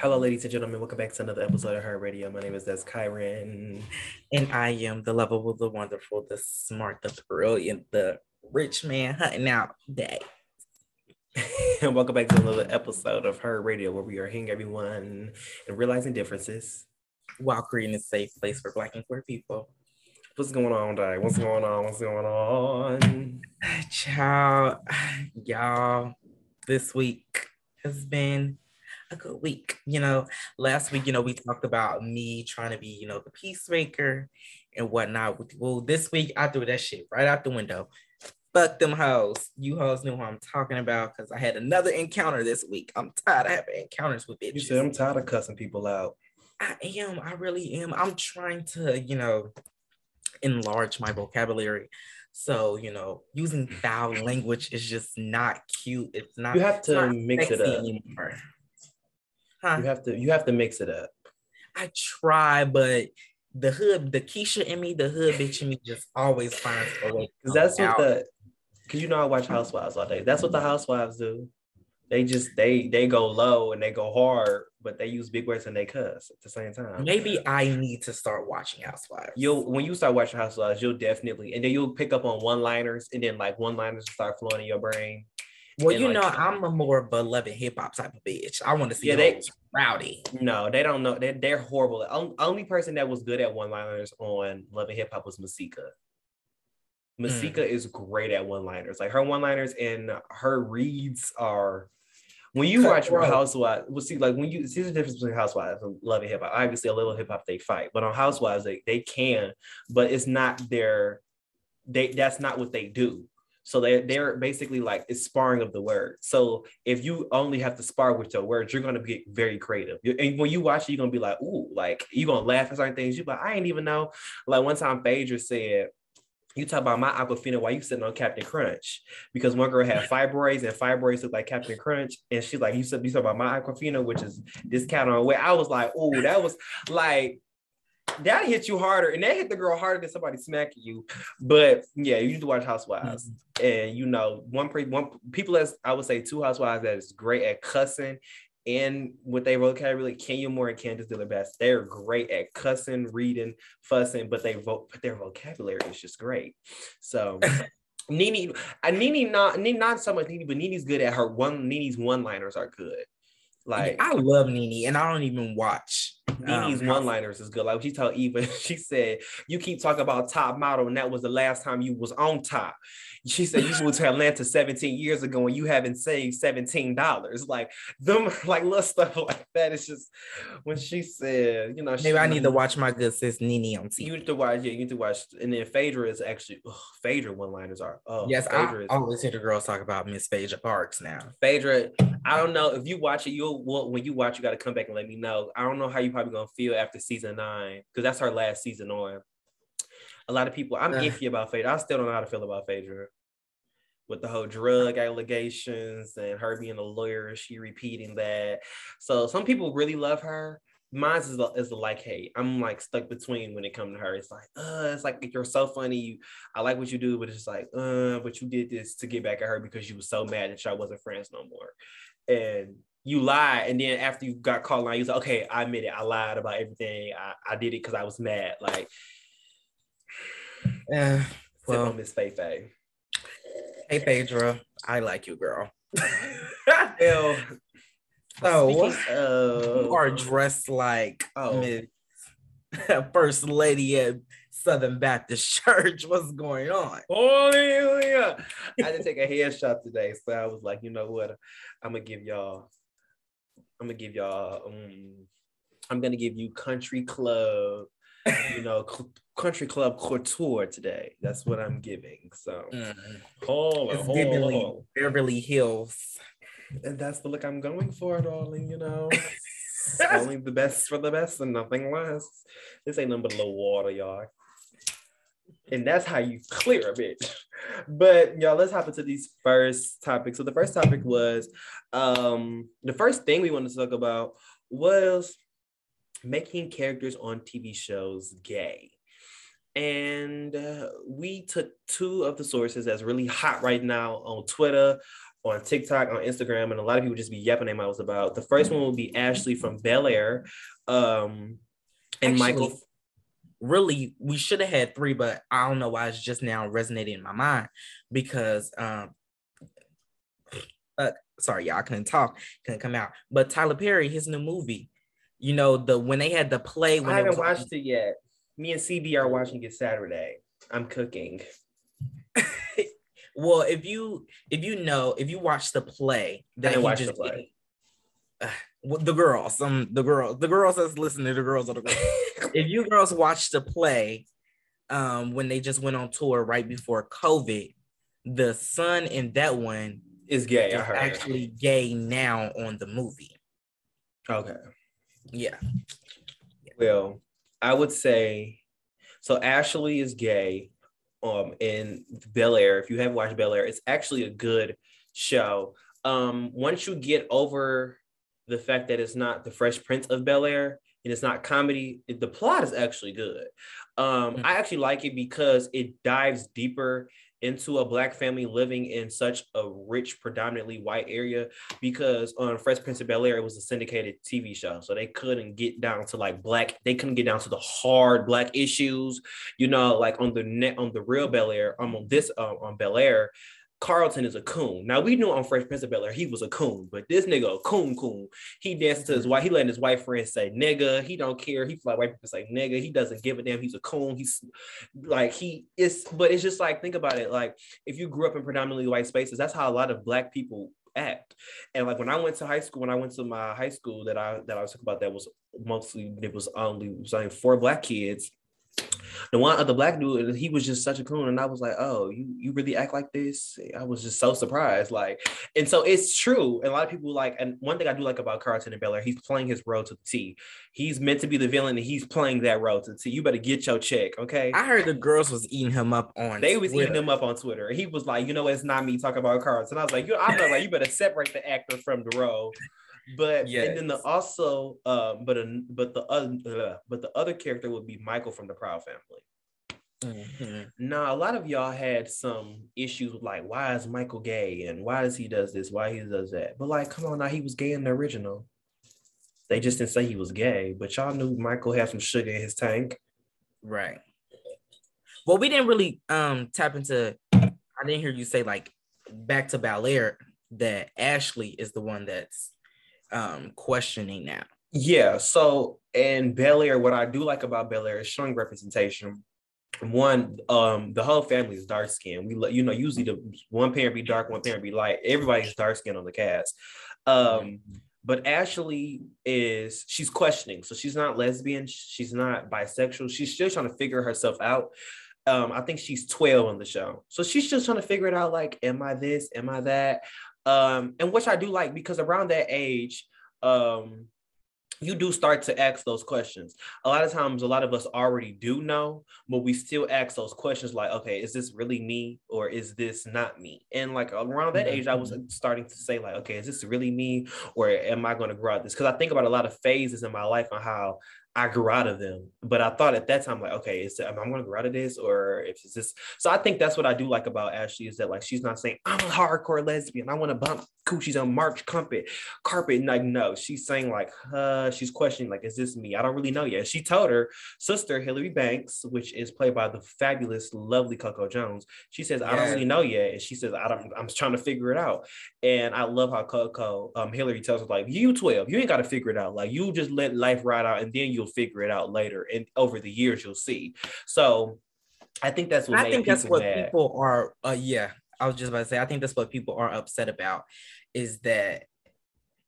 Hello, ladies and gentlemen. Welcome back to another episode of Her Radio. My name is Des Kyron. And I am the lovable, the wonderful, the smart, the brilliant, the rich man hunting out day. and welcome back to another episode of Her Radio, where we are hearing everyone and realizing differences while creating a safe place for Black and queer people. What's going on, Di? What's going on? What's going on? Child, y'all, this week has been a good week. You know, last week, you know, we talked about me trying to be, you know, the peacemaker and whatnot. Well, this week I threw that shit right out the window. Fuck them hoes. You hoes knew who I'm talking about because I had another encounter this week. I'm tired of having encounters with bitches. You said I'm tired of cussing people out. I am. I really am. I'm trying to, you know, enlarge my vocabulary. So, you know, using foul language is just not cute. It's not. You have to mix it up. Anymore. Huh? You have to you have to mix it up. I try, but the hood, the Keisha in me, the hood bitch in me just always finds a way. Because that's what the because you know I watch Housewives all day. That's what the Housewives do. They just they they go low and they go hard, but they use big words and they cuss at the same time. Maybe I need to start watching Housewives. You'll when you start watching Housewives, you'll definitely and then you'll pick up on one liners and then like one liners start flowing in your brain. Well, you like, know, I'm a more beloved hip hop type of bitch. I want to see yeah, they rowdy. No, they don't know. They're, they're horrible. only person that was good at one liners on Love and Hip Hop was Masika. Masika mm. is great at one liners. Like her one liners and her reads are. When you watch Housewives, well, see, like when you see the difference between Housewives and Love and Hip Hop. Obviously, a little hip hop they fight, but on Housewives they they can, but it's not their. They that's not what they do so they're, they're basically like it's sparring of the word. So if you only have to spar with your words, you're gonna get very creative. And when you watch it, you're gonna be like, ooh, like you're gonna laugh at certain things. You but I ain't even know. Like one time Phaedra said, you talk about my Aquafina while you sitting on Captain Crunch because one girl had fibroids and fibroids look like Captain Crunch and she's like you said you talk about my Aquafina which is this cat on way I was like oh that was like that hit you harder, and that hit the girl harder than somebody smacking you. But yeah, you need to watch Housewives, mm-hmm. and you know one pre one people as I would say two Housewives that is great at cussing and with their vocabulary, Kenya Moore and Candiace Dillard Best, they're great at cussing, reading, fussing, but they vote, but their vocabulary is just great. So. Nene, I Nene not Nene, not so much Nene, but Nene's good at her one. Nene's one liners are good. Like I love Nene, and I don't even watch Nene's um, one-liners is good. Like she told Eva, she said, "You keep talking about top model, and that was the last time you was on top." She said, "You moved to Atlanta 17 years ago, and you haven't saved 17 dollars." Like them, like little stuff like that. It's just when she said, you know, maybe I need to watch my good sis Nene on TV. You need to watch, yeah, you need to watch. And then Phaedra is actually ugh, Phaedra one-liners are. Oh, yes, Phaedra I is, always hear the girls talk about Miss Phaedra Parks now. Phaedra, I don't know if you watch it, you'll well, when you watch, you got to come back and let me know. I don't know how you probably gonna feel after season nine because that's her last season on. A lot of people, I'm uh, iffy about Phaedra. I still don't know how to feel about Phaedra with the whole drug allegations and her being a lawyer, she repeating that. So some people really love her. Mine is, is like, hey, I'm like stuck between when it comes to her. It's like, uh, it's like you're so funny. You, I like what you do, but it's like, uh, but you did this to get back at her because you were so mad that y'all wasn't friends no more. And you lie and then after you got caught lying, you say, okay, I admit it. I lied about everything. I, I did it because I was mad. Like, yeah, well, on Miss Faye Faye. Hey, Phaedra, I like you, girl. Ew. So, uh, you are dressed like oh. Miss First Lady at Southern Baptist Church. What's going on? Oh, yeah. I had to take a headshot today. So I was like, you know what? I'm going to give y'all I'm gonna give y'all. Um, I'm gonna give you country club, you know, cl- country club couture today. That's what I'm giving. So, mm. hold on, hold on. Beverly Hills, and that's the look I'm going for, darling. You know. only the best for the best and nothing less. This ain't nothing but little water, y'all. And that's how you clear a bitch. But y'all, let's hop into these first topics. So the first topic was um the first thing we wanted to talk about was making characters on TV shows gay. And uh, we took two of the sources that's really hot right now on Twitter on TikTok, on Instagram, and a lot of people just be yapping their mouths about. The first one will be Ashley from Bel Air, um, and Actually, Michael. Really, we should have had three, but I don't know why it's just now resonating in my mind because um uh sorry, y'all I couldn't talk, couldn't come out. But Tyler Perry, his new movie, you know, the when they had the play when I haven't was watched it yet. Me and CB are watching it Saturday. I'm cooking. well, if you if you know, if you watch the play, that watch the just play. well, the girls, some the girls, the girls that's listening to the girls are the girls. if you girls watched the play um when they just went on tour right before COVID, the son in that one is gay. I is heard. actually gay now on the movie. okay. Yeah. Well, I would say so. Ashley is gay. Um, in Bel Air. If you haven't watched Bel Air, it's actually a good show. Um, once you get over the fact that it's not the Fresh Prince of Bel Air and it's not comedy, it- the plot is actually good. Um, Mm. I actually like it because it dives deeper into a black family living in such a rich, predominantly white area. Because on Fresh Prince of Bel Air, it was a syndicated TV show, so they couldn't get down to like black. They couldn't get down to the hard black issues, you know, like on the net on the real Bel Air. Um, on this um, on Bel Air, Carlton is a coon. Now we knew on Fresh Prince of Bel Air he was a coon, but this nigga a coon coon. He dances to his mm-hmm. wife. He letting his white friends say nigga. He don't care. He like white people say nigga. He doesn't give a damn. He's a coon. He's like he is. But it's just like think about it. Like if you grew up in predominantly white spaces, that's how a lot of black people act. And like when I went to high school, when I went to my high school that I that I was talking about, that was mostly it was only it was only four black kids. The one other black dude, he was just such a coon, and I was like, "Oh, you you really act like this?" I was just so surprised, like, and so it's true. And a lot of people like, and one thing I do like about Carlton and Bel Air, he's playing his role to the T. He's meant to be the villain, and he's playing that role to the T. You better get your check, okay? I heard the girls was eating him up on They was Twitter. eating him up on Twitter. He was like, you know, it's not me talking about Carlton. I was like, you I know, like, you better separate the actor from the role. But and then the also, um, but a, but the other, uh, but the other character would be Michael from the Proud Family. Mhm. Now, a lot of y'all had some issues with like, why is Michael gay and why does he does this, why he does that? But like, come on, now he was gay in the original. They just didn't say he was gay, but y'all knew Michael had some sugar in his tank. Right. Well, we didn't really um tap into. I didn't hear you say like back to Bel Air that Ashley is the one that's um questioning now. Yeah. So in Bel Air, what I do like about Bel Air is showing representation. One, um, the whole family is dark skinned. We, you know, usually the one parent be dark, one parent be light. Everybody's dark skinned on the cast. Um, but Ashley is she's questioning, so she's not lesbian, she's not bisexual. She's still trying to figure herself out. Um, I think she's 12 on the show, so she's just trying to figure it out. Like, am I this? Am I that? Um, and which I do like because around that age, um, you do start to ask those questions. A lot of times, a lot of us already do know, but we still ask those questions like, okay, is this really me or is this not me? And like around that age, I was starting to say, like, okay, is this really me or am I going to grow out this? Because I think about a lot of phases in my life and how I grew out of them. But I thought at that time, like, okay, is am I going to grow out of this or if it's this? So I think that's what I do like about Ashley is that like she's not saying I'm a hardcore lesbian. I want to bump coochies on March carpet, carpet. Like no, she's saying like, uh, she's questioning like, is this me? I don't really know yet. She told her sister Hillary Banks, which is played by the fabulous, lovely Coco Jones. She says I don't really know yet, and she says I don't. I'm trying to figure it out. And I love how Coco, um, Hillary tells her like, you 12, you ain't got to figure it out. Like you just let life ride out, and then you'll figure it out later. And over the years, you'll see. So I think that's what I think that's people what mad. people are. Uh, yeah, I was just about to say. I think that's what people are upset about. Is that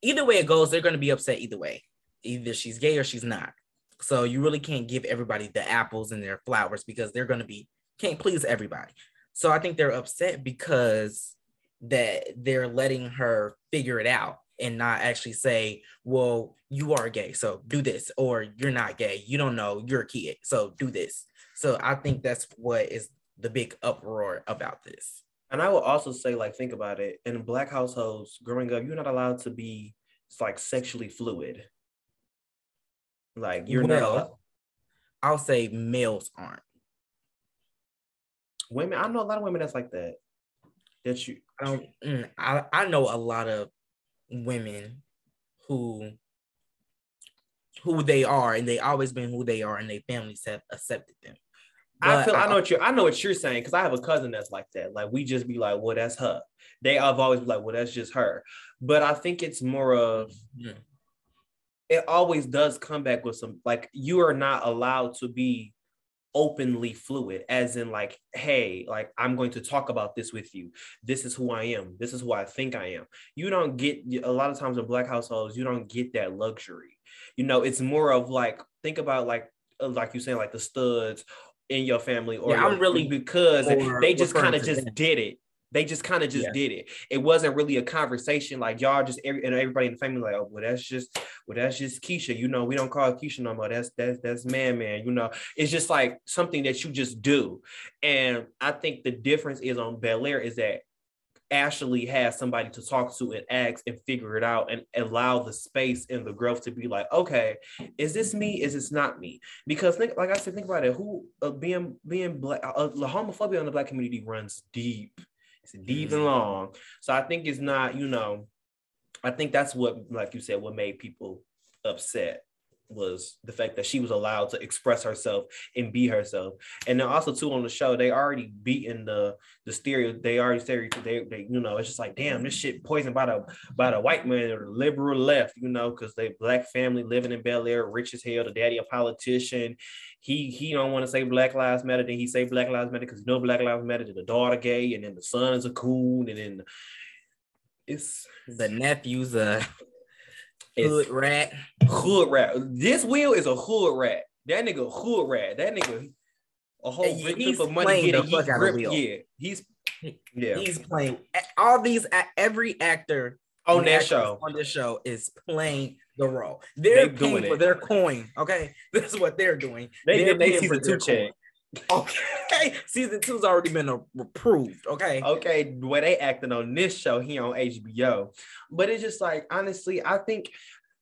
either way it goes, they're going to be upset either way. Either she's gay or she's not. So you really can't give everybody the apples and their flowers because they're going to be can't please everybody. So I think they're upset because that they're letting her figure it out and not actually say, well, you are gay, so do this, or you're not gay, you don't know, you're a kid, so do this. So I think that's what is the big uproar about this. And I will also say, like, think about it. In black households, growing up, you're not allowed to be like sexually fluid. Like you're not I'll say males aren't. Women, I know a lot of women that's like that. that you I don't. Mm, I I know a lot of women who who they are, and they always been who they are, and their families have accepted them. I feel I know what you I know what you're saying because I have a cousin that's like that. Like we just be like, well, that's her. They have always been like, well, that's just her. But I think it's more of Mhm. it always does come back with some like you are not allowed to be openly fluid as in like hey like i'm going to talk about this with you. This is who i am. This is who i think i am. You don't get a lot of times in black households you don't get that luxury. You know it's more of like think about like uh, like you saying like the studs in your family or Yeah, I'm really because they just kind of just them. did it they just kind of just Yeah. did it it wasn't really a conversation like y'all just every, and everybody in the family like oh well that's just well that's just keisha you know we don't call keisha no more that's that's that's man man you know it's just like something that you just do and i think the difference is on bel air is that Ashley has somebody to talk to and ask and figure it out and allow the space and the growth to be like, okay, is this me? Is this not me? Because think, like I said, think about it. Who uh, being being black, uh, the homophobia in the black community runs deep. It's deep and mm-hmm. long. So I think it's not, you know, I think that's what, like you said, what made people upset was the fact that she was allowed to express herself and be herself. And then also too on the show, they already beaten the the stereo. They already stereotype. They, they you know, it's just like damn, this shit poisoned by the by the white man or the liberal left. You know, because they black family living in Bel Air, rich as hell. The daddy a politician. He he don't want to say Black Lives Matter. Then he say Black Lives Matter because you know Black Lives Matter. The daughter gay, and then the son is a coon, and then it's The nephew's a it's hood rat. hood rat. This Will is a hood rat. That nigga hood rat. That nigga a whole And big he's of money playing getting the he fuck out of grip. Yeah, he's yeah He's playing all these. every actor on that show. on this show is playing the role. They're They paying doing for it. their coin. Okay, this is what they're doing. They They're get for season two check. coin. Okay, season two's already been approved. Okay, Okay, the way they acting on this show here on HBO, but it's just like honestly, I think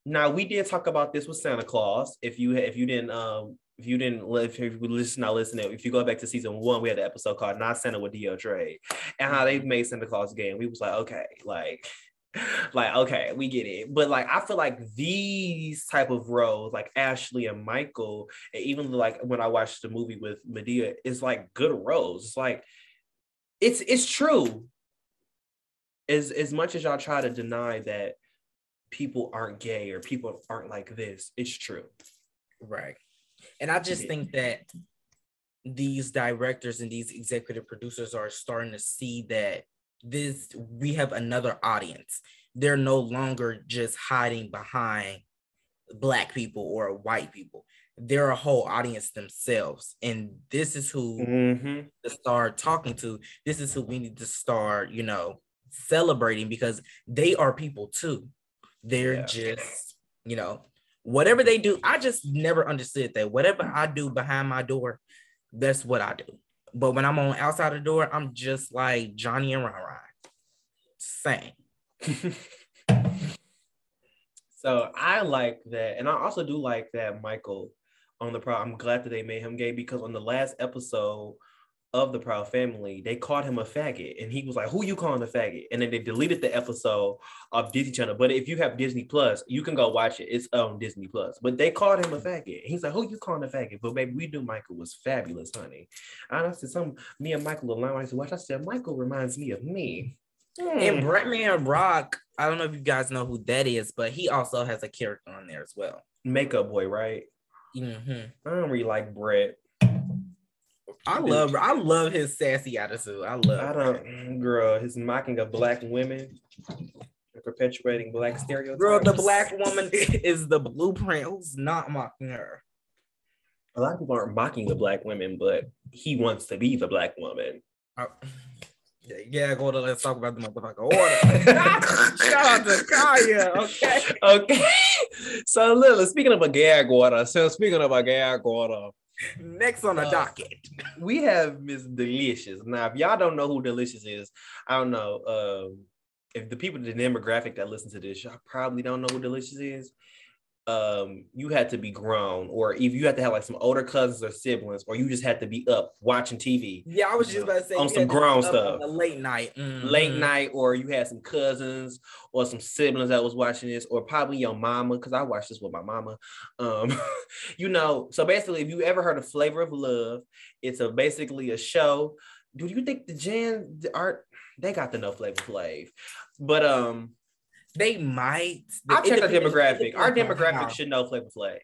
now we did talk about this with Santa Claus. If you if you didn't um if you didn't if you listen not listening, if you go back to season one, we had an episode called Not Santa with Dio Dre and how they made Santa Claus. And we was like, okay, like like okay, we get it. But like I feel like these type of roles, like Ashley and Michael, and even like when I watched the movie with Madea, it's like good roles. It's like it's it's true. As as much as y'all try to deny that people aren't gay or people aren't like this, it's true. right. And I just Yeah. think that these directors and these executive producers are starting to see that this we have another audience. They're no longer just hiding behind black people or white people. They're a whole audience themselves. And this is who Mm-hmm. to start talking to. This is who we need to start, you know, celebrating because they are people too. They're Yeah. just, you know, whatever they do. I just never understood that. Whatever I do behind my door, that's what I do. But when I'm on outside the door, I'm just like Johnny and Ron Ron. Same. so I like that, and I also do like that Michael on the Proud. I'm glad that they made him gay because on the last episode of the Proud Family, they called him a faggot, and he was like, "Who you calling a faggot?" And then they deleted the episode of Disney Channel. But if you have Disney Plus, you can go watch it. It's on Disney Plus. But they called him a faggot. He's like, "Who you calling a faggot?" But baby, we knew Michael was fabulous, honey. And I said, "Some me and Michael alone." I to watch. I said, "Michael reminds me of me." And Hmm. Bretman Rock, I don't know if you guys know who that is, but he also has a character on there as well. Makeup boy, right? Mhm. I don't really like Brett. I love I love his sassy attitude. I love I don't, girl. His mocking of black women, perpetuating black stereotypes. Girl, the black woman is the blueprint. Who's not mocking her? A lot of people aren't mocking the black women, but he wants to be the black woman. Oh, yeah, yeah, go to let's talk about the motherfucker order. Shout out to Kaya, okay? Okay. So, Lila, speaking of a gag water, so speaking of a gag water, Next on the Uh, docket. we have Miss Delicious. Now, if y'all don't know who Delicious is, I don't know. Um, if the people, the demographic that listen to this, y'all probably don't know who Delicious is. Um you had to be grown or if you had to have like some older cousins or siblings or you just had to be up watching tv Yeah, I was just about to say On some grown stuff. late night. late Mhm. night or you had some cousins or some siblings that was watching this or probably your mama because i watched this with my mama um you know so basically if you ever heard of flavor of love it's a basically a show do you think the gen the art they got the no flavor flav but um They might. i'll check our demographic our demographic should know flavor flav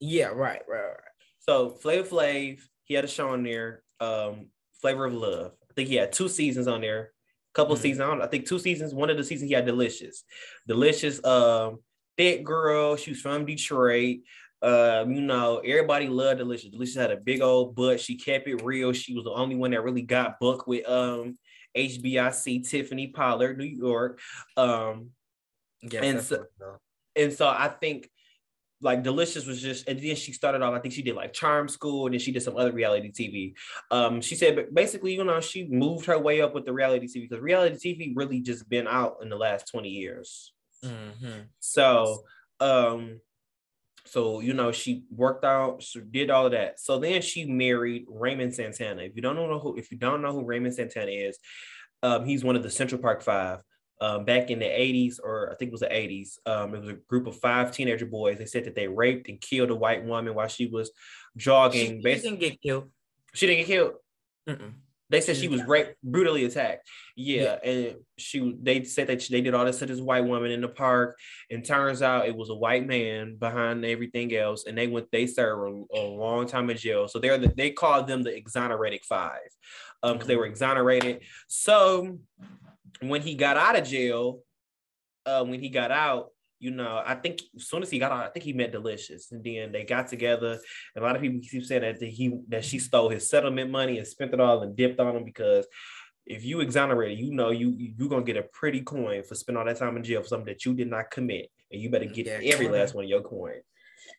Yeah, right, right, right. So Flavor Flav, he had a show on there, um, Flavor of Love. I think he had two seasons on there, couple Mhm. seasons. I, don't, I think two seasons. One of the seasons he had Delicious, Delicious, um, thick girl. She was from Detroit. Um, you know, everybody loved Delicious. Delicious had a big old butt. She kept it real. She was the only one that really got booked with um HBIC Tiffany Pollard, New York. Um, Yeah, And so- and so I think like Delicious was just, and then she started off. I think she did like Charm School, and then she did some other reality TV. Um, she said, but basically, you know, she moved her way up with the reality TV because reality TV really just been out in the last twenty years. Mhm. So, um, so you know, she worked out, she did all of that. So then she married Raymond Santana. If you don't know who, if you don't know who Raymond Santana is, um, he's one of the Central Park Five. Um, back in the 80s, or I think it was the 80s, um, it was a group of five teenager boys. They said that they raped and killed a white woman while she was jogging. She, she Basically, didn't get killed. she didn't get killed. Mm-mm. They said She she was raped, brutally attacked. Yeah, Yeah. and she they said that they did all this to this white woman in the park, and turns out it was a white man behind everything else, and they went they served a, a long time in jail. So they're the, they called them the exonerated five, um, because they were exonerated. So when he got out of jail, uh, when he got out. You know, I think as soon as he got out, I think he met Delicious, and then they got together. And a lot of people keep saying that he that she stole his settlement money and spent it all and dipped on him because if you exonerated, you know you you're gonna get a pretty coin for spending all that time in jail for something that you did not commit, and you better get Yeah, every last one of your coin.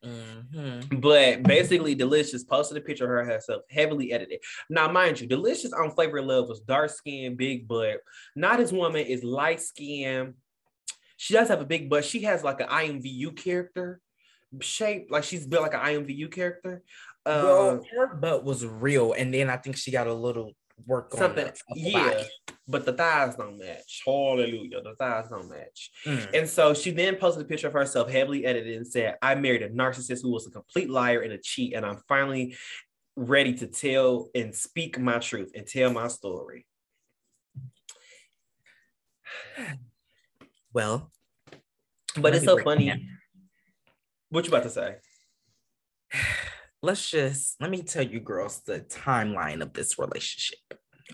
Mhm. But basically, Delicious posted a picture of her herself, heavily edited. Now, mind you, Delicious on Flavor Love was dark skin, big butt. Not his woman is light skin. She does have a big butt. She has like an IMVU character shape, like she's built like an IMVU character. Uh, well, her butt was real, and then I think she got a little work something, yeah. body. But the thighs don't match. Hallelujah. The thighs don't match. Mm. And so she then posted a picture of herself heavily edited and said, I married a narcissist who was a complete liar and a cheat, and I'm finally ready to tell and speak my truth and tell my story. Well, But it's so funny. What you about to say? Let's just let me tell you, girls, the timeline of this relationship.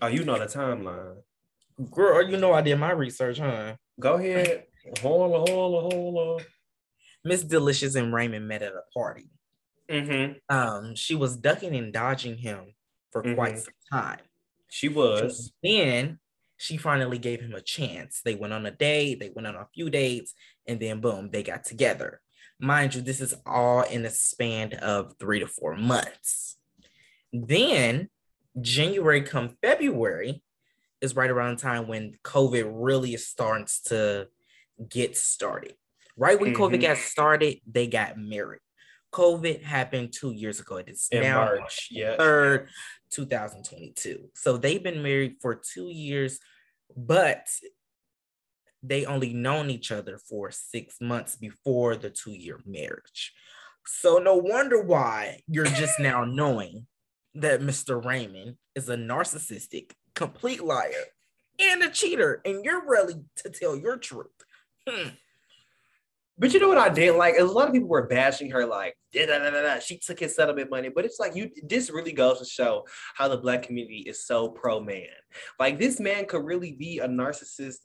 Oh, you know the timeline. Girl, you know I did my research, huh? Go ahead. Hold on, hold on, hold on. Miss Delicious and Raymond met at a party. Mm-hmm. Um, she was ducking and dodging him for quite Mhm. some time. She was. Then she finally gave him a chance. They went on a date, they went on a few dates, and then boom, they got together. Mind you, this is all in the span of three to four months. Then January come February is right around the time when COVID really starts to get started. Right when COVID Mhm. got started, they got married. COVID happened two years ago. It's In now March. Yeah. 3rd, 2022. So they've been married for two years, but they only known each other for six months before the two year marriage. So no wonder why you're just now knowing that Mr. Raymond is a narcissistic, complete liar, and a cheater, and you're ready to tell your truth. Hmm. But you know what I didn't like? A lot of people were bashing her, like, da, da, da, da, da. she took his settlement money. But it's like you this really goes to show how the black community is so pro man. Like this man could really be a narcissist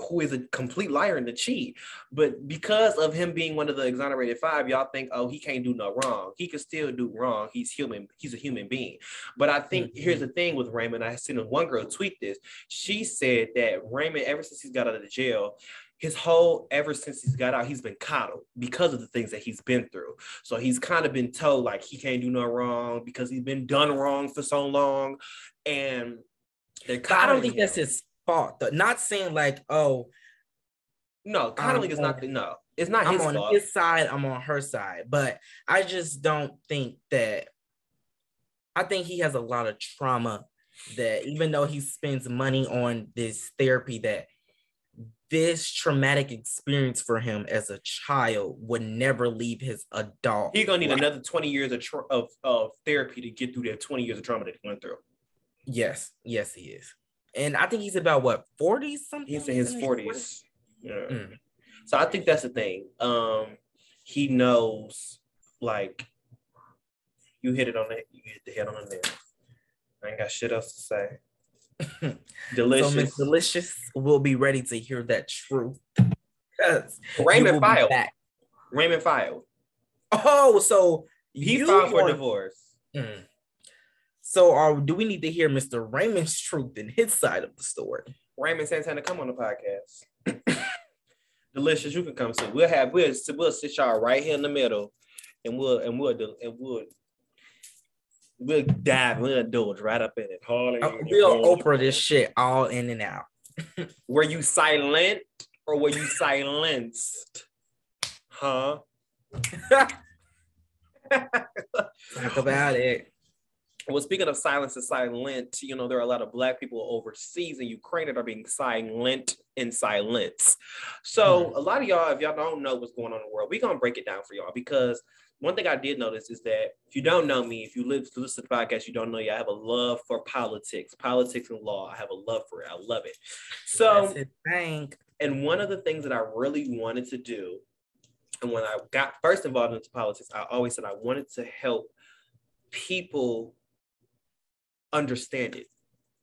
who is a complete liar and a cheat. But because of him being one of the exonerated five, y'all think, oh, he can't do no wrong. He can still do wrong. He's human, he's a human being. But I think Mhm. here's the thing with Raymond. I seen one girl tweet this. She said that Raymond, ever since he's got out of the jail, his whole ever since he's got out, he's been coddled because of the things that he's been through. So he's kind of been told like he can't do no wrong because he's been done wrong for so long. And I don't think him. that's his fault. though. Not saying like, oh, no, Um, is not the no. It's not I'm his on fault. his side, I'm on her side. But I just don't think that I think he has a lot of trauma that even though he spends money on this therapy that this traumatic experience for him as a child would never leave his adult. He's gonna need life. another 20 years of, tra- of of therapy to get through that 20 years of trauma that he went through. Yes, yes, he is. And I think he's about what 40 something. He's in his 40s. Yeah. Mm. So I think that's the thing. Um, he knows, like, you hit it on it. You hit the head on the nail. I ain't got shit else to say. So Delicious. Miss Delicious will be ready to hear that truth. Raymond filed. Raymond filed. Oh, so He filed for divorce. Mm. So, are do we need to hear Mr. Raymond's truth in his side of the story? Raymond Santana, come on the podcast. Delicious, you can come too. We'll have we'll, we'll sit y'all right here in the middle, and we'll and we'll do and we'll we'll dive we'll indulge right up in it. Uh, We'll Oprah this shit all in and out. Were you silent or were you silenced? Huh? Talk about it. Well, speaking of silence and silent, you know, there are a lot of Black people overseas in Ukraine that are being silent in silence. So, a lot of y'all, if y'all don't know what's going on in the world, we're going to break it down for y'all because one thing I did notice is that if you don't know me, if you live to listen to the podcast, you don't know you. I have a love for politics, politics and law. I have a love for it. I love it. So, and one of the things that I really wanted to do, and when I got first involved into politics, I always said I wanted to help people understand it,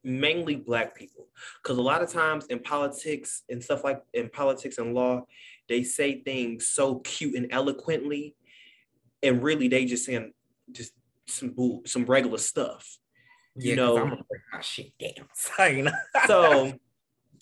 mainly Black people. Because a lot of times in politics and stuff like in politics and law, they say things so cute and eloquently, and really they just saying just some bull, some regular stuff. Yeah, know- I'm my shit down. So, you know. so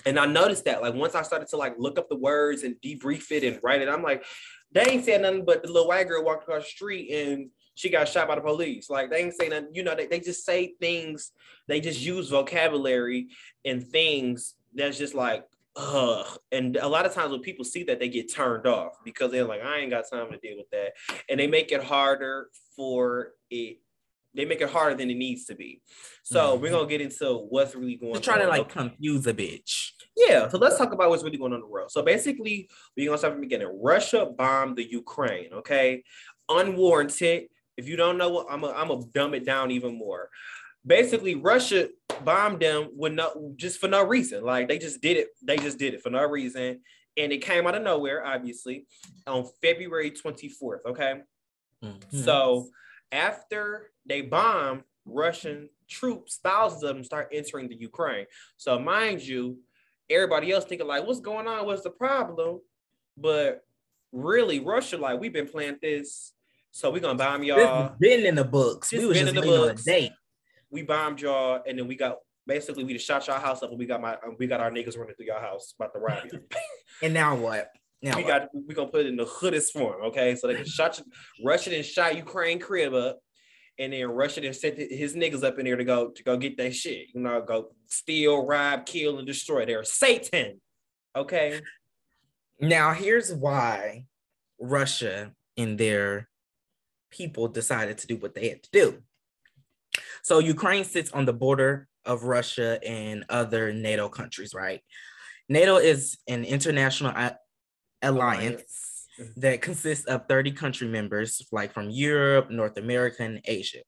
and I noticed that like once I started to like look up the words and debrief it and write it, I'm like, they ain't saying nothing but the little white girl walked across the street and she got shot by the police. Like they ain't say nothing, you know, they, they just say things, they just use vocabulary and things that's just like ugh. And a lot of times when people see that they get turned off because they're like, I ain't got time to deal with that. And they make it harder for it. They make it harder than it needs to be. So mm-hmm. we're gonna get into what's really going They're trying to like confuse a bitch. Yeah, so let's talk about what's really going on in the world. So basically, we're gonna start from the beginning. Russia bombed the Ukraine, okay? Unwarranted. If you don't know what I'm gonna I'm gonna dumb it down even more. Basically, Russia bombed them with no just for no reason. Like they just did it, they just did it for no reason. And it came out of nowhere, obviously, on February 24th. Okay. Mhm. So after they bomb, Russian troops, thousands of them start entering the Ukraine. So mind you, everybody else thinking like, what's going on? What's the problem? But really, Russia like, we've been playing this, so we're gonna bomb this y'all. has been in the books. This we was been just in the waiting on a books. date. We bombed y'all, and then we got basically we just shot y'all house up, and we got my um, we got our niggas running through your house about to rob you. And now what? Now we what? got we gonna put it in the hoodest form, okay? So they can shot you, Russia and shot Ukraine crib up, and then Russia then sent his niggas up in there to go to go get that shit. You know, go steal, rob, kill, and destroy. They're Satan, okay? Now, here's why Russia and their people decided to do what they had to do. So, Ukraine sits on the border of Russia and other NATO countries, right? NATO is an international alliance that consists of 30 country members, like from Europe, North America, and Asia.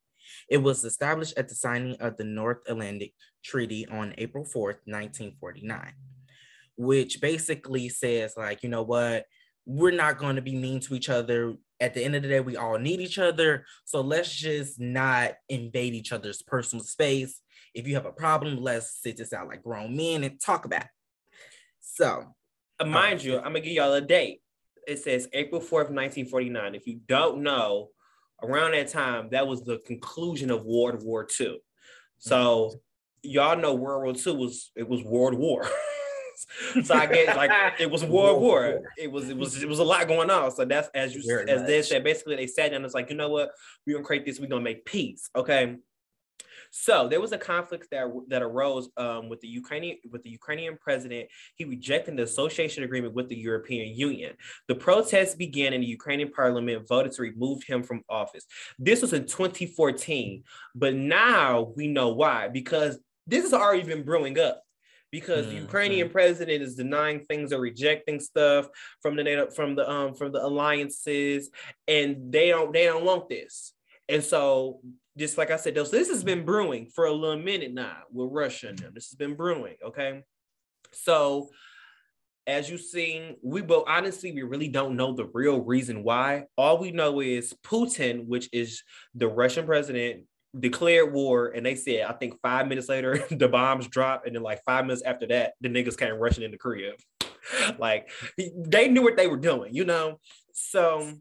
It was established at the signing of the North Atlantic Treaty on April 4th, 1949 which basically says like you know what we're not going to be mean to each other at the end of the day we all need each other so let's just not invade each other's personal space if you have a problem let's sit this out like grown men and talk about it so Uh, mind you, I'm gonna give y'all a date. It says April 4th, 1949. If you don't know, around that time, that was the conclusion of World War II. So y'all know World War II was it was World War. so I guess like it was World World War. War. It was it was it was a lot going on. So that's as you Very as they much. said. Basically, they sat down. and It's like you know what? We're gonna create this. We're gonna make peace. Okay. So there was a conflict that that arose um, with the Ukrainian with the Ukrainian president. He rejected the association agreement with the European Union. The protests began, and the Ukrainian parliament voted to remove him from office. This was in 2014, but now we know why because this has already been brewing up because mm-hmm. the Ukrainian president is denying things or rejecting stuff from the NATO, from the um from the alliances, and they don't they don't want this. And so, just like I said, this has been brewing for a little minute now with Russia and them. This has been brewing. Okay, so as you've seen, we both honestly, we really don't know the real reason why. All we know is Putin, which is the Russian president, declared war and they said, I think five minutes later, the bombs dropped. And then like five minutes after that, the niggas came rushing in the like they knew what they were doing, you know? So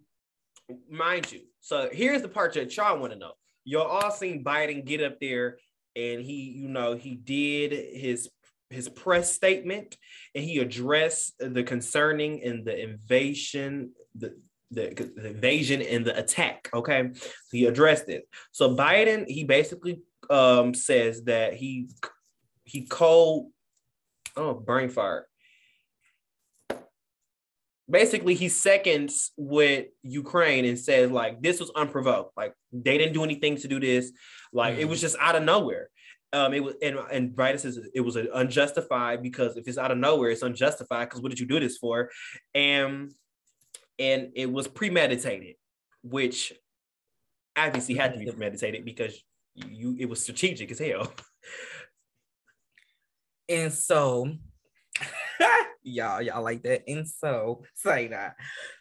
mind you, so here's the part that y'all want to know. Y'all all seen Biden get up there and he, you know, he did his his press statement and he addressed the concerning and the invasion, the the, the invasion and the attack. Okay, so he addressed it. So Biden, he basically um, says that he he called oh brain fire. Basically, he seconds with Ukraine and says like this was unprovoked. Like they didn't do anything to do this. Like mm. it was just out of nowhere. Um, it was and and Biden says it was unjustified because if it's out of nowhere, it's unjustified because what did you do this for? And and it was premeditated, which obviously had to be premeditated because you it was strategic as hell. And so y'all, y'all like that. And so say that.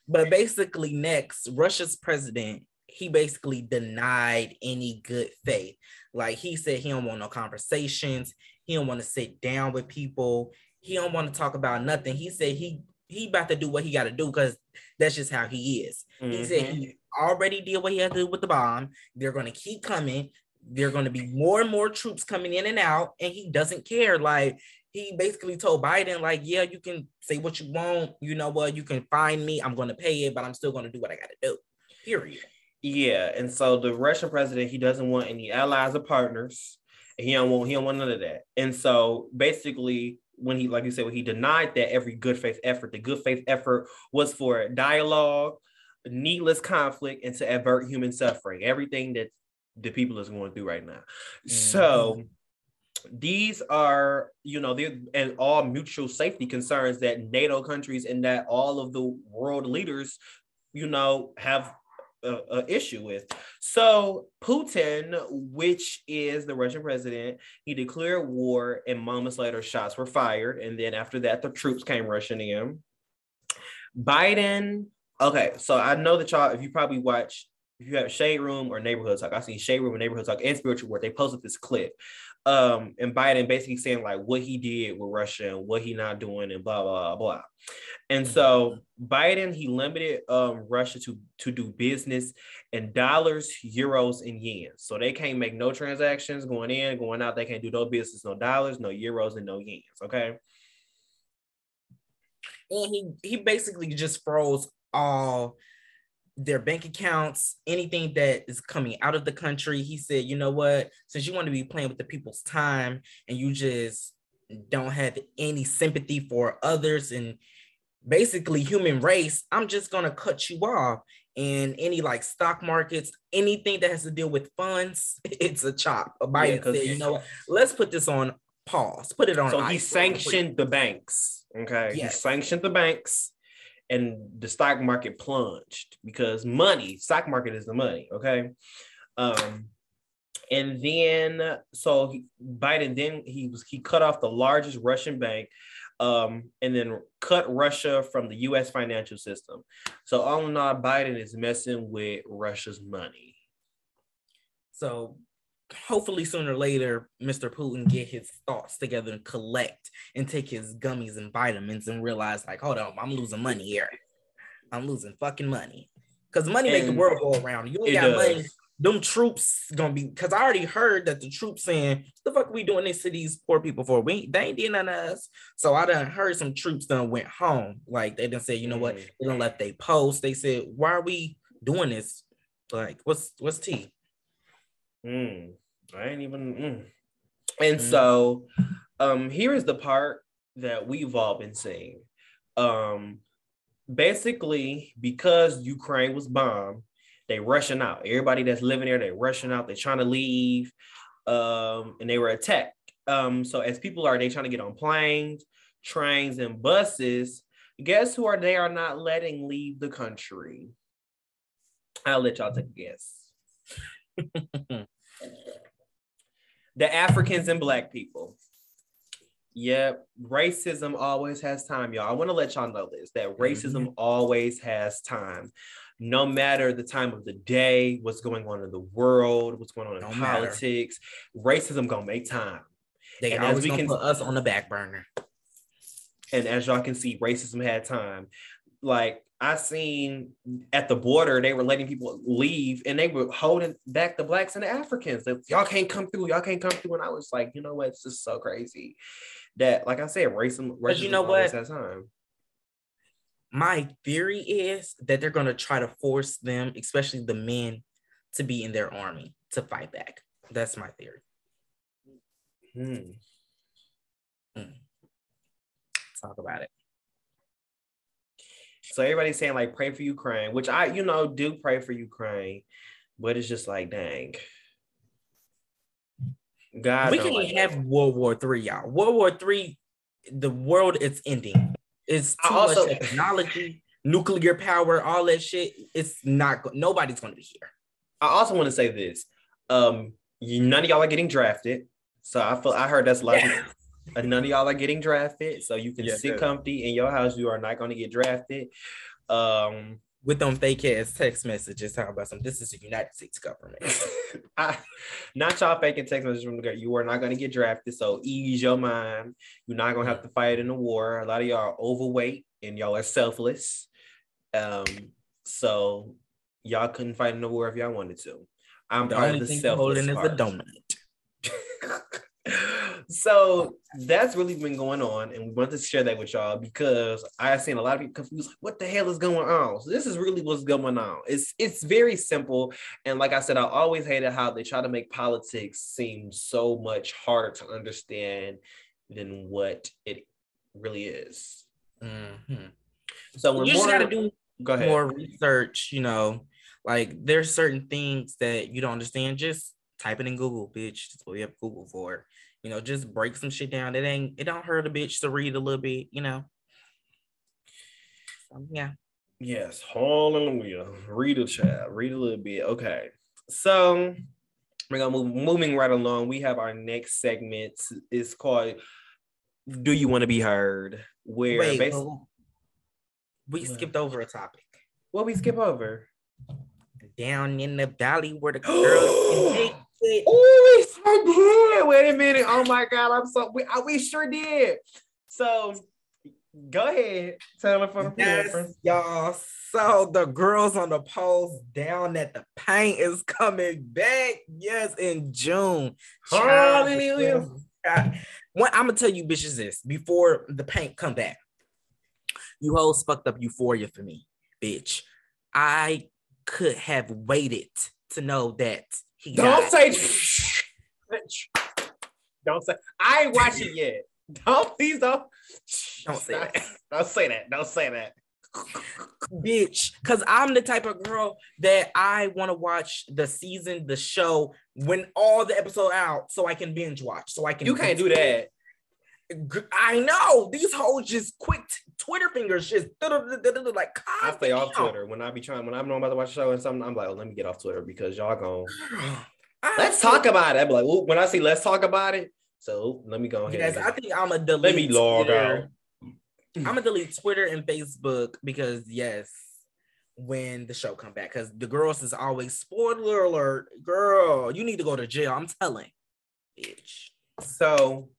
But basically, next, Russia's president, he basically denied any good faith. Like he said he don't want no conversations, he don't want to sit down with people, he don't want to talk about nothing. He said he he about to do what he got to do because that's just how he is. Mm-hmm. He said he mm-hmm. already did what he had to do with the bomb. They're going to keep coming. There are going to be more and more troops coming in and out, and he doesn't care. Like he basically told Biden, like, yeah, you can say what you want. You know what? You can find me. I'm going to pay it, but I'm still going to do what I got to do. Period. Yeah, and so the Russian president, he doesn't want any allies or partners. He don't want he don't want none of that. And so basically, when he, like you said, when he denied that every good faith effort, the good faith effort was for dialogue, needless conflict, and to avert human suffering. Everything that the people is going through right now. Mm-hmm. So these are, you know, they're and all mutual safety concerns that NATO countries and that all of the world leaders, you know, have a, issue with. So Putin, which is the Russian president, he declared war, and moments later, shots were fired, and then after that, the troops came rushing in. Biden. Okay, so I know that y'all, if you probably watch, if you have Shade Room or Neighborhood Talk, I see Shade Room and Neighborhood Talk and Spiritual Work. They posted this clip um, and Biden basically saying like what he did with Russia and what he not doing and blah blah blah. And so Biden he limited um, Russia to to do business in dollars, euros, and yen. So they can't make no transactions going in, going out. They can't do no business, no dollars, no euros, and no yens. Okay. And he he basically just froze all their bank accounts, anything that is coming out of the country. He said, you know what, since you want to be playing with the people's time and you just don't have any sympathy for others and basically human race, I'm just gonna cut you off. And any like stock markets, anything that has to deal with funds, it's a chop. Biden yeah, said, you know what, let's put this on pause, put it on. So he sanctioned the banks. Okay. Yes. He sanctioned the banks and the stock market plunged because money, stock market is the money, okay? Um, and then so he, Biden then he was he cut off the largest Russian bank, um, and then cut Russia from the U.S. financial system. So all in all, Biden is messing with Russia's money. So hopefully sooner or later, Mr. Putin get his thoughts together and collect and take his gummies and vitamins and realize, like, hold on, I'm losing money here. I'm losing fucking money. Because money and make the world go around. You ain't got does. money. Them troops gonna be because I already heard that the troops saying, the fuck we doing this to these poor people for? We they ain't doing none of us. So I done heard some troops done went home. Like they didn't say, you know what, mm. they done left they post. They said, why are we doing this? Like, what's what's tea Mm. I ain't even. Mm. And mm. so, um, here is the part that we've all been seeing. Um, basically, because Ukraine was bombed, they rushing out. Everybody that's living there, they rushing out. They're trying to leave, um, and they were attacked. Um, so as people are, they trying to get on planes, trains, and buses. Guess who are they are not letting leave the country? I'll let y'all take a guess. the Africans and Black people. Yep, racism always has time, y'all. I want to let y'all know this that racism mm-hmm. always has time. No matter the time of the day, what's going on in the world, what's going on in no politics, matter. racism gonna make time. They and always we can put us on the back burner. And as y'all can see, racism had time. Like I seen at the border, they were letting people leave and they were holding back the blacks and the Africans. That y'all can't come through, y'all can't come through. And I was like, you know what? It's just so crazy that, like I said, racism, racism you know what? time. My theory is that they're gonna try to force them, especially the men, to be in their army to fight back. That's my theory. Hmm. Hmm. Talk about it. So everybody's saying like pray for Ukraine, which I, you know, do pray for Ukraine, but it's just like dang. God, we can like have World War Three, y'all. World War Three, the world is ending. It's too also, much technology, nuclear power, all that shit. It's not. Nobody's going to be here. I also want to say this: um, you, none of y'all are getting drafted. So I feel I heard that's like and none of y'all are getting drafted, so you can sit comfy in your house. You are not going to get drafted. Um, with them fake ass text messages talking about some. This is the United States government. I, not y'all faking text messages from the government. You are not going to get drafted, so ease your mind. You're not going to have to fight in the war. A lot of y'all are overweight and y'all are selfless. Um, so y'all couldn't fight in the war if y'all wanted to. I'm the part only of the thing selfless holding part. is the donut. So that's really been going on, and we wanted to share that with y'all because I've seen a lot of people confused, like, what the hell is going on? So this is really what's going on. It's it's very simple, and like I said, I always hated how they try to make politics seem so much harder to understand than what it really is. Mm-hmm. So you just got to do go ahead. more research. You know, like there's certain things that you don't understand. Just type it in Google, bitch. That's what we have Google for. You know, just break some shit down. It ain't it don't hurt a bitch to read a little bit, you know. So, yeah. Yes, hallelujah. Read a chat, read a little bit. Okay. So we're gonna move moving right along. We have our next segment. It's called Do You Want to Be Heard? Where Wait, basically well, we skipped over a topic. What we skip over? Down in the valley where the girls Oh, we sure did. Wait a minute. Oh my God. I'm so we, uh, we sure did. So go ahead. Tell them for the yes, y'all. So the girls on the post down that the Pynk is coming back. Yes, in June. Hallelujah. What I'm gonna tell you bitches this before the Pynk come back. You hoes fucked up euphoria for me, bitch. I could have waited to know that he don't say. don't say. I ain't watching yet. Don't please don't. Don't say that. Don't say that. Don't say that. Bitch, because I'm the type of girl that I want to watch the season, the show, when all the episode out, so I can binge watch. So I can. You can't do that. I know these hoes just quick Twitter fingers just like. I stay off Twitter when I be trying when I'm about to watch a show and something. I'm like, oh, let me get off Twitter because y'all going. let's talk about it. I'm like, when I see let's talk about it. So let me go ahead. Yes, I think I'm a delete. Let me log Twitter. out. I'm gonna delete Twitter and Facebook because yes, when the show come back, because the girls is always spoiler alert, girl. You need to go to jail. I'm telling, bitch. So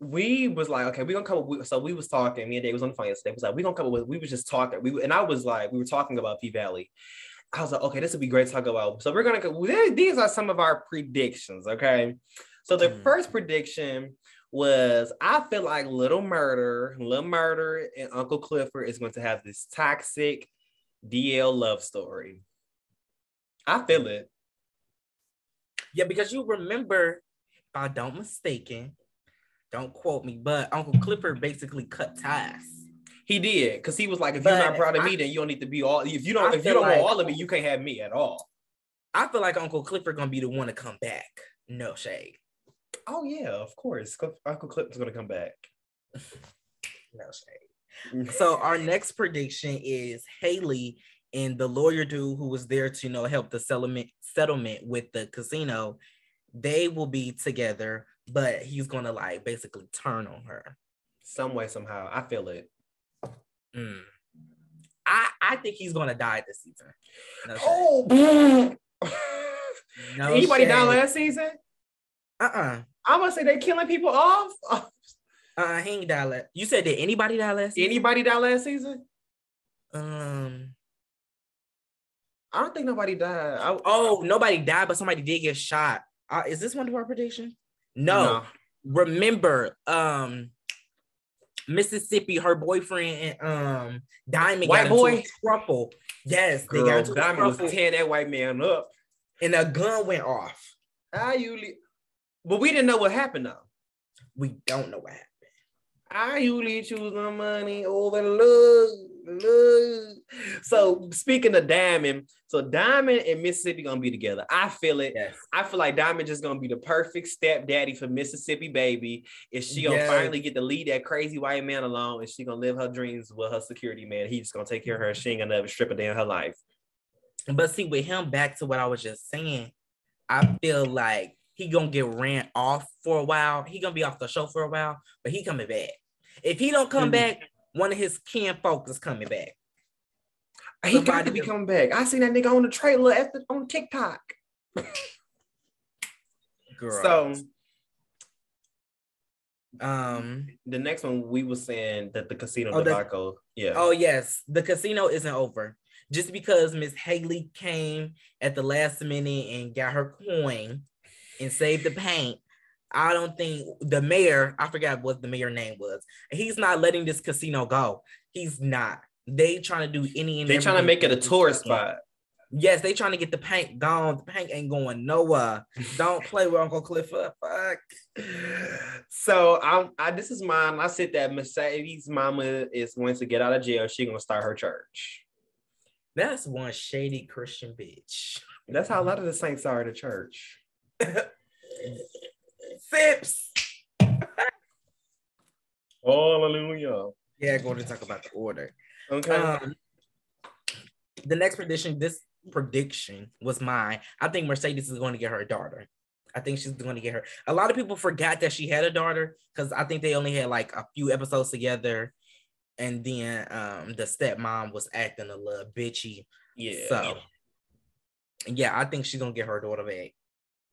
we was like, okay, we're gonna come up with, so we was talking, me and Dave was on the phone yesterday. was like, we gonna come up with, we was just talking. We and I was like, we were talking about P Valley. I was like, okay, this would be great to talk about. So we're gonna go, these are some of our predictions, okay? So the mm. first prediction was I feel like Lil Murda, Lil Murda, and Uncle Clifford is going to have this toxic DL love story. I feel it. Yeah, because you remember, if I don't mistaken, don't quote me, but Uncle Clifford basically cut ties. He did, because he was like, if you're not proud of I- me, then you don't need to be all. If you don't, I if you don't like- want all of me, you can't have me at all. I feel like Uncle Clifford gonna be the one to come back. No shade. Oh yeah, of course. Uncle Clip's gonna come back. No shade. So our next prediction is Hailey and the lawyer dude who was there to you know help the settlement settlement with the casino. They will be together, but he's gonna like basically turn on her. Some way, somehow, I feel it. Mm. I I think he's gonna die this season. No. Oh, No anybody die shade. last season? Uh-uh. I'm gonna say they're killing people off. Uh, he ain't die last. You said did anybody die last? season? Anybody die last season? Um. I don't think nobody died. I, Oh, nobody died, but somebody did get shot. Uh, is this one of our prediction? No. Remember, um, Mississippi, her boyfriend and um Diamond White got boy? a trouble. Yes, they got Girl, into Diamond was trouble, tearing that white man up. and a gun went off. I usually, but we didn't know what happened though. We don't know what happened. I usually choose my money over love. So speaking of Diamond, so Diamond and Mississippi gonna be together. I feel it. Yes. I feel like Diamond just gonna be the perfect stepdaddy for Mississippi baby. Is she gonna Yes. finally get to leave that crazy white man alone? Is she gonna live her dreams with her security man? He's just gonna take care of her. She ain't gonna never strip day in her life. But see, with him, back to what I was just saying, I feel like he gonna get ran off for a while. He gonna be off the show for a while, but he coming back. If he don't come Mhm. back, one of his kin folks is coming back. He got to be to- coming back. I seen that nigga on the trailer at the, on TikTok. Girl. So um, the next one we were saying that the casino Oh, the- debacle. yeah. oh yes, the casino isn't over. Just because Miss Hailey came at the last minute and got her coin and saved the Pynk, I don't think the mayor, I forgot what the mayor name was. He's not letting this casino go. He's not. They trying to do any and They trying to make it a tourist spot. Yes, they trying to get the Pynk gone. The Pynk ain't going nowhere. Don't play with Uncle Clifford. Fuck. So I'm I this is mine. I said that Mercedes mama is going to get out of jail. She gonna start her church. That's one shady Christian bitch. That's how a lot of the saints are at the church. Sips. Hallelujah. Yeah, going to talk about the order. Okay. Um, the next prediction, this prediction was mine. I think Mercedes is going to get her daughter. I think she's going to get her. A lot of people forgot that she had a daughter because I think they only had like a few episodes together, and then um the stepmom was acting a little bitchy. yeah. So yeah, I think she's gonna get her daughter back.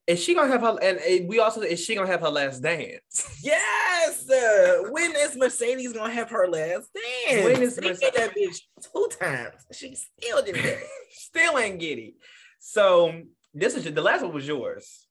Is she gonna have her and we also is she gonna have her last dance? Yes. uh, when is Mercedes gonna have her last dance? When is They Merce- did that bitch two times? She still didn't it. Still ain't get it. So this is the last one was yours.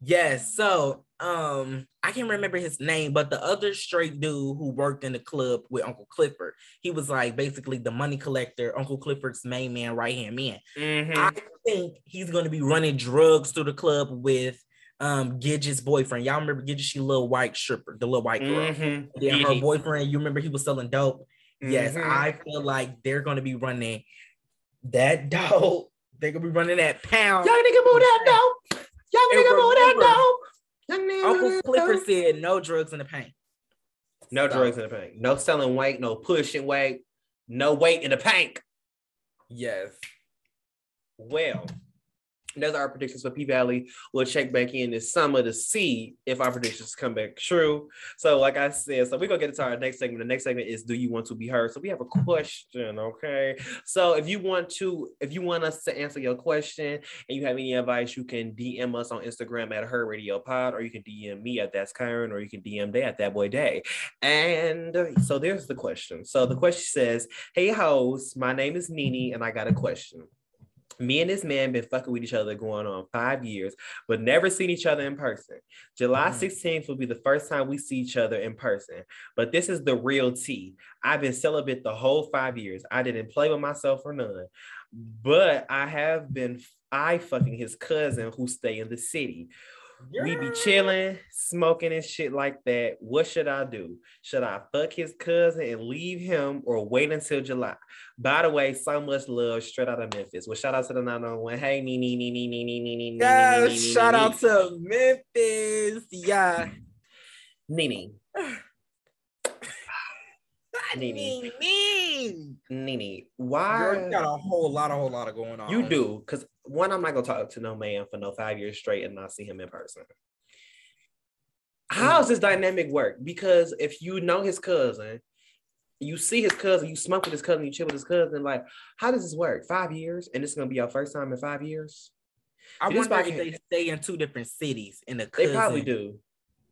Yes. So um I can't remember his name, but the other straight dude who worked in the club with Uncle Clifford, he was like basically the money collector, Uncle Clifford's main man, right hand man. Mhm. I think he's gonna be running drugs through the club with um Gidget's boyfriend. Y'all remember Gidget, she little white stripper, the little white girl. Mhm. Yeah, her boyfriend, you remember he was selling dope. Yes, Mhm. I feel like they're gonna be running that dope. They're gonna be running that pound. Young nigga move that dope. And nigga move that dope. Young nigga Uncle that Clifford said no drugs in the Pynk. No So, drugs in the Pynk. No selling weight. No pushing weight. No weight in the Pynk. Yes. Well, are our predictions for P Valley. We'll check back in this summer to see if our predictions come back true. So, like I said, so we're gonna get into our next segment. The next segment is Do you want to be heard? So we have a question, okay? So if you want to, if you want us to answer your question and you have any advice, you can DM us on Instagram at her radio pod, or you can DM me at that's Kyron, or you can DM Day at that boy day. And so there's the question. So the question says, Hey host, my name is Nini, and I got a question. Me and this man been fucking with each other going on five years, but never seen each other in person. July Mhm. 16th will be the first time we see each other in person. But this is the real tea. I've been celibate the whole five years. I didn't play with myself or none. But I have been I fucking his cousin who stay in the city. We be chilling, smoking and shit like that. What should I do? Should I fuck his cousin and leave him or wait until July? By the way, so much love straight out of Memphis. Well, shout out to the 901. Hey, nee, nee, nee, nee, nee, nee, nee, nee, Yeah, shout out to Memphis. Yeah. nee. nee, nee. Girl, Why? you got a whole lot, a whole lot of going on. You do, because one, I'm not gonna talk to no man for no five years straight and not see him in person. How does this dynamic work? Because if you know his cousin, you see his cousin, you smoke with his cousin, you chill with his cousin, like, how does this work? Five years, and this is gonna be your first time in five years? I wonder if they stay in two different cities in the Cousin, They probably do.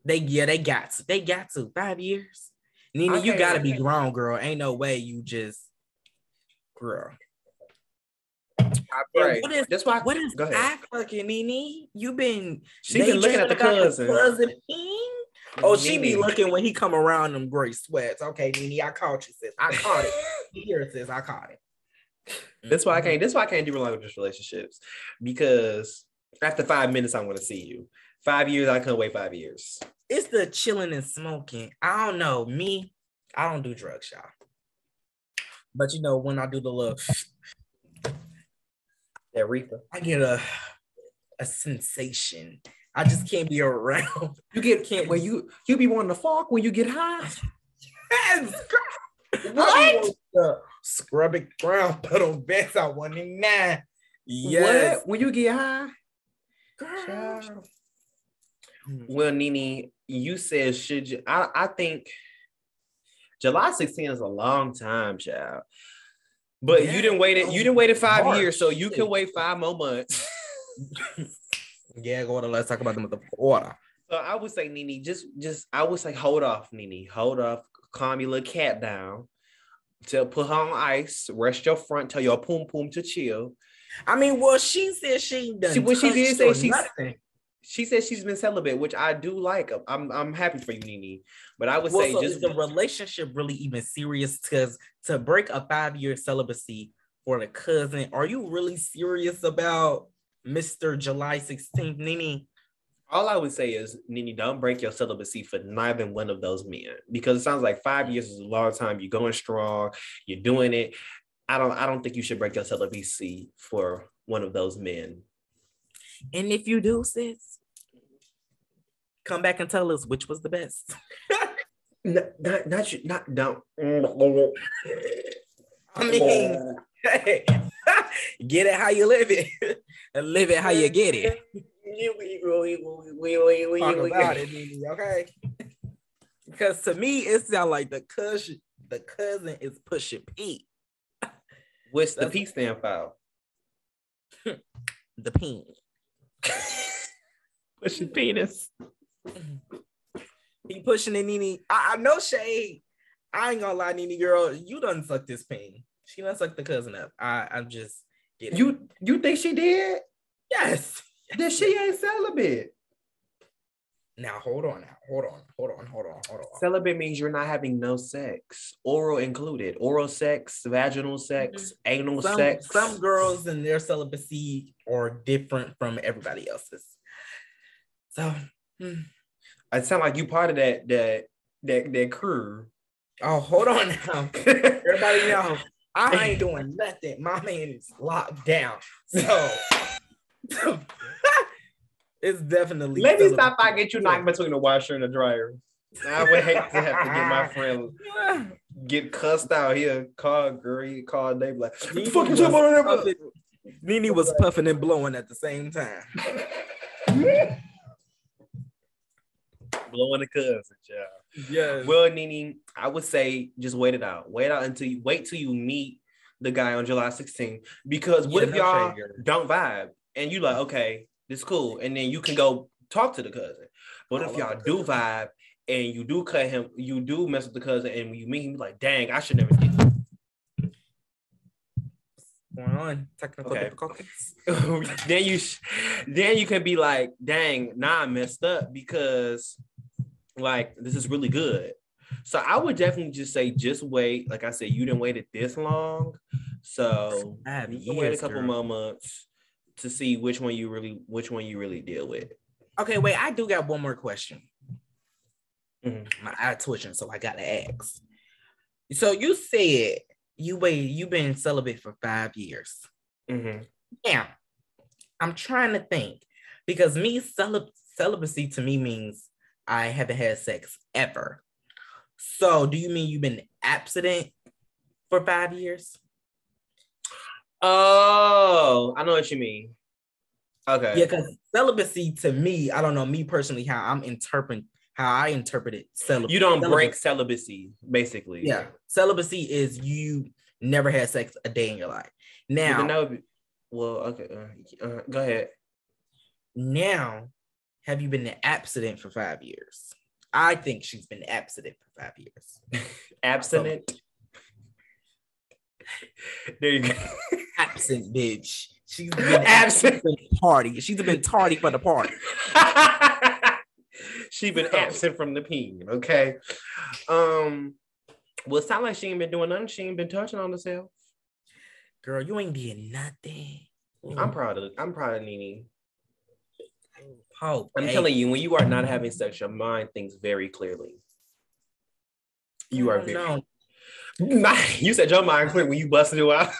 They yeah, they got to. They got to. Five years. Nina, I you gotta be grown, girl. Ain't no way you just girl. I what is- That's why. What is. I fucking Nene? You been She been looking at the cousin. cousin? Oh, she be looking when he come around them gray sweats. Okay, Nene, I caught you, sis. I caught it. Here it says I caught it. That's why I can't. Mm-hmm. That's why I can't do distance relationships because after five minutes, I want to see you. Five years, I couldn't wait five years. It's the chilling and smoking. I don't know. Me, I don't do drugs, y'all. But you know, when I do the little, That reefer. I get a a sensation. I just can't be around. You get Can't- when you you be wanting to fuck when you get high. Yes, What? Scrubbing ground, on beds. I want it now. Yes, What? When you get high? girl. Child. Hmm. Well, Nini, you said should you? I I think July 16 is a long time, child. But Yeah. you didn't wait it. You didn't um, wait it five March. years, so you can wait five more months. Yeah, go on. Let's talk about them with the water. So I would say, Nene, just just I would say, hold off, Nene, hold off, calm your little cat down. To put her on ice, rest your front, tell your poom poom to chill. I mean, well, she said she done. She- well, she did say or she's- nothing. She says she's been celibate, which I do like. I'm I'm happy for you, Nini. But I would Well, say so just is the relationship really even serious? Because to break a five year celibacy for the cousin, are you really serious about Mr. July 16th, Nini? all I would say is, Nini, don't break your celibacy for neither one of those men because it sounds like five years is a long time. You're going strong, you're doing it. I don't I don't think you should break your celibacy for one of those men. And if you do, sis, come back and tell us which was the best. Not not not, you- not don't. I mean, hey, get it how you live it, and live it how you get it. Talk about it, Nene, okay? Because to me, it sounds like the cousin, the cousin is pushing Pete, What's the That's- P stand for? the peen. Pushing penis. He pushing it, Nene. I, I know shade. I ain't gonna lie, Nene girl. You done suck this pain. She done suck the cousin up. I, I'm just getting You you think she did? yes. Then she ain't celibate. Now hold on. Now hold on. Hold on. Hold on. Hold on. Celibate means you're not having no sex, oral included. Oral sex, vaginal sex, anal Some sex. some girls and their celibacy are different from everybody else's. So, hmm. It sound like you part of that that that that crew. oh, hold on now. Everybody know I ain't doing nothing. My man is locked down. So it's definitely Let me stop by get you knocked between the washer and the dryer. I would hate to have to get my friend get cussed out here. Call called they be like, what the fuck you was talking about? puffing- Nene was puffing and blowing at the same time. that?" Blowing the cousin, child. Yes. Well, Nene, I would say just wait it out. Wait out until you wait till you meet the guy on July 16th. Because what Yeah, if no y'all don't vibe and you like, okay, this cool, and then you can go talk to the cousin. But I if y'all do vibe and you do cut him, you do mess with the cousin, and when you meet him, you like, dang, I should never did. that." going on? Technical Okay. difficulties. then you sh- then you can be like, dang, nah, I messed up because like this is really good. So I would definitely just say just wait. Like I said, you didn't wait it this long. So you can wait a couple girl. more months to see which one you really which one you really deal with. Okay, wait. I do got one more question. Mhm. My eye twitching, so I gotta ask. So you said you wait. You've been celibate for five years. Mhm. Now, I'm trying to think because me celib- celibacy to me means I haven't had sex ever. So, do you mean you've been abstinent for five years? Oh, I know what you mean. Okay. Yeah, because celibacy to me, I don't know me personally how I'm interpreting how I interpret it. celib- You don't celibacy. break celibacy, basically. Yeah, celibacy is you never had sex a day in your life. Now, that be, well, okay. Uh, uh, go ahead. now, have you been an abstinent for five years? I think she's been abstinent for five years. Abstinent. there you go. Absent bitch. She's been Absent. for the party. She's been tardy for the party. She's been absent from the peen. Okay. Um. Well, it sounds like she ain't been doing nothing. She ain't been touching on herself. Girl, you ain't did nothing. I'm proud of. I'm proud of Nene. Oh, I'm hey, telling you, when you are not having sex, your mind thinks very clearly. You are very. Nah, you said your mind clear when you busted it out.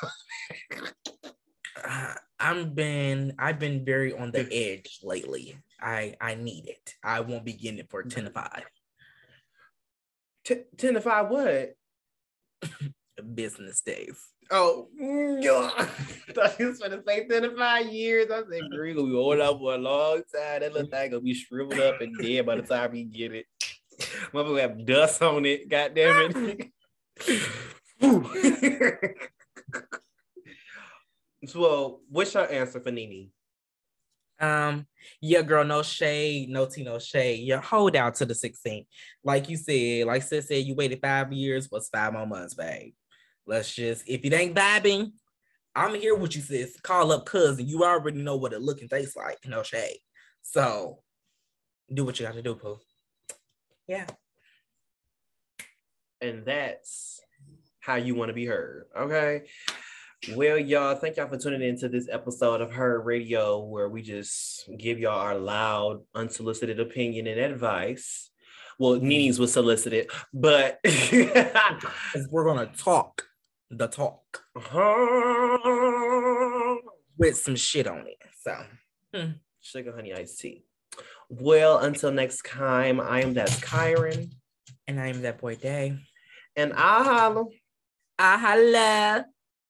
Uh, I'm been I've been very on the edge lately. I I need it. I won't be getting it for 10 to 5 T- Ten to five. What? business days. Oh. I thought you was gonna say 35 years. I said, Green gonna be holding up for a long time. That little thing gonna be shriveled up and dead by the time we get it. Will have dust on it. God damn it. so, what's your answer for Nene? Um, yeah, girl, no shade, no tea, no shade. Yeah, hold out to the 16th. Like you said, like sis said, you waited five years, what's five more months, babe? Let's just if it ain't vibing, I'm here with you, sis. Call up cousin. You already know what it look and tastes like, no shade. So do what you gotta do, Pooh. Yeah. and that's how you want to be heard. Okay. Well, y'all, thank y'all for tuning into this episode of Her Radio, where we just give y'all our loud, unsolicited opinion and advice. Well, hmm. Nini's was solicited, but we're gonna talk the talk with some shit on it. So hmm. sugar honey iced tea. Well, until next time, I am that's Kyron, and I'm that boy Day. and I holla. I holla.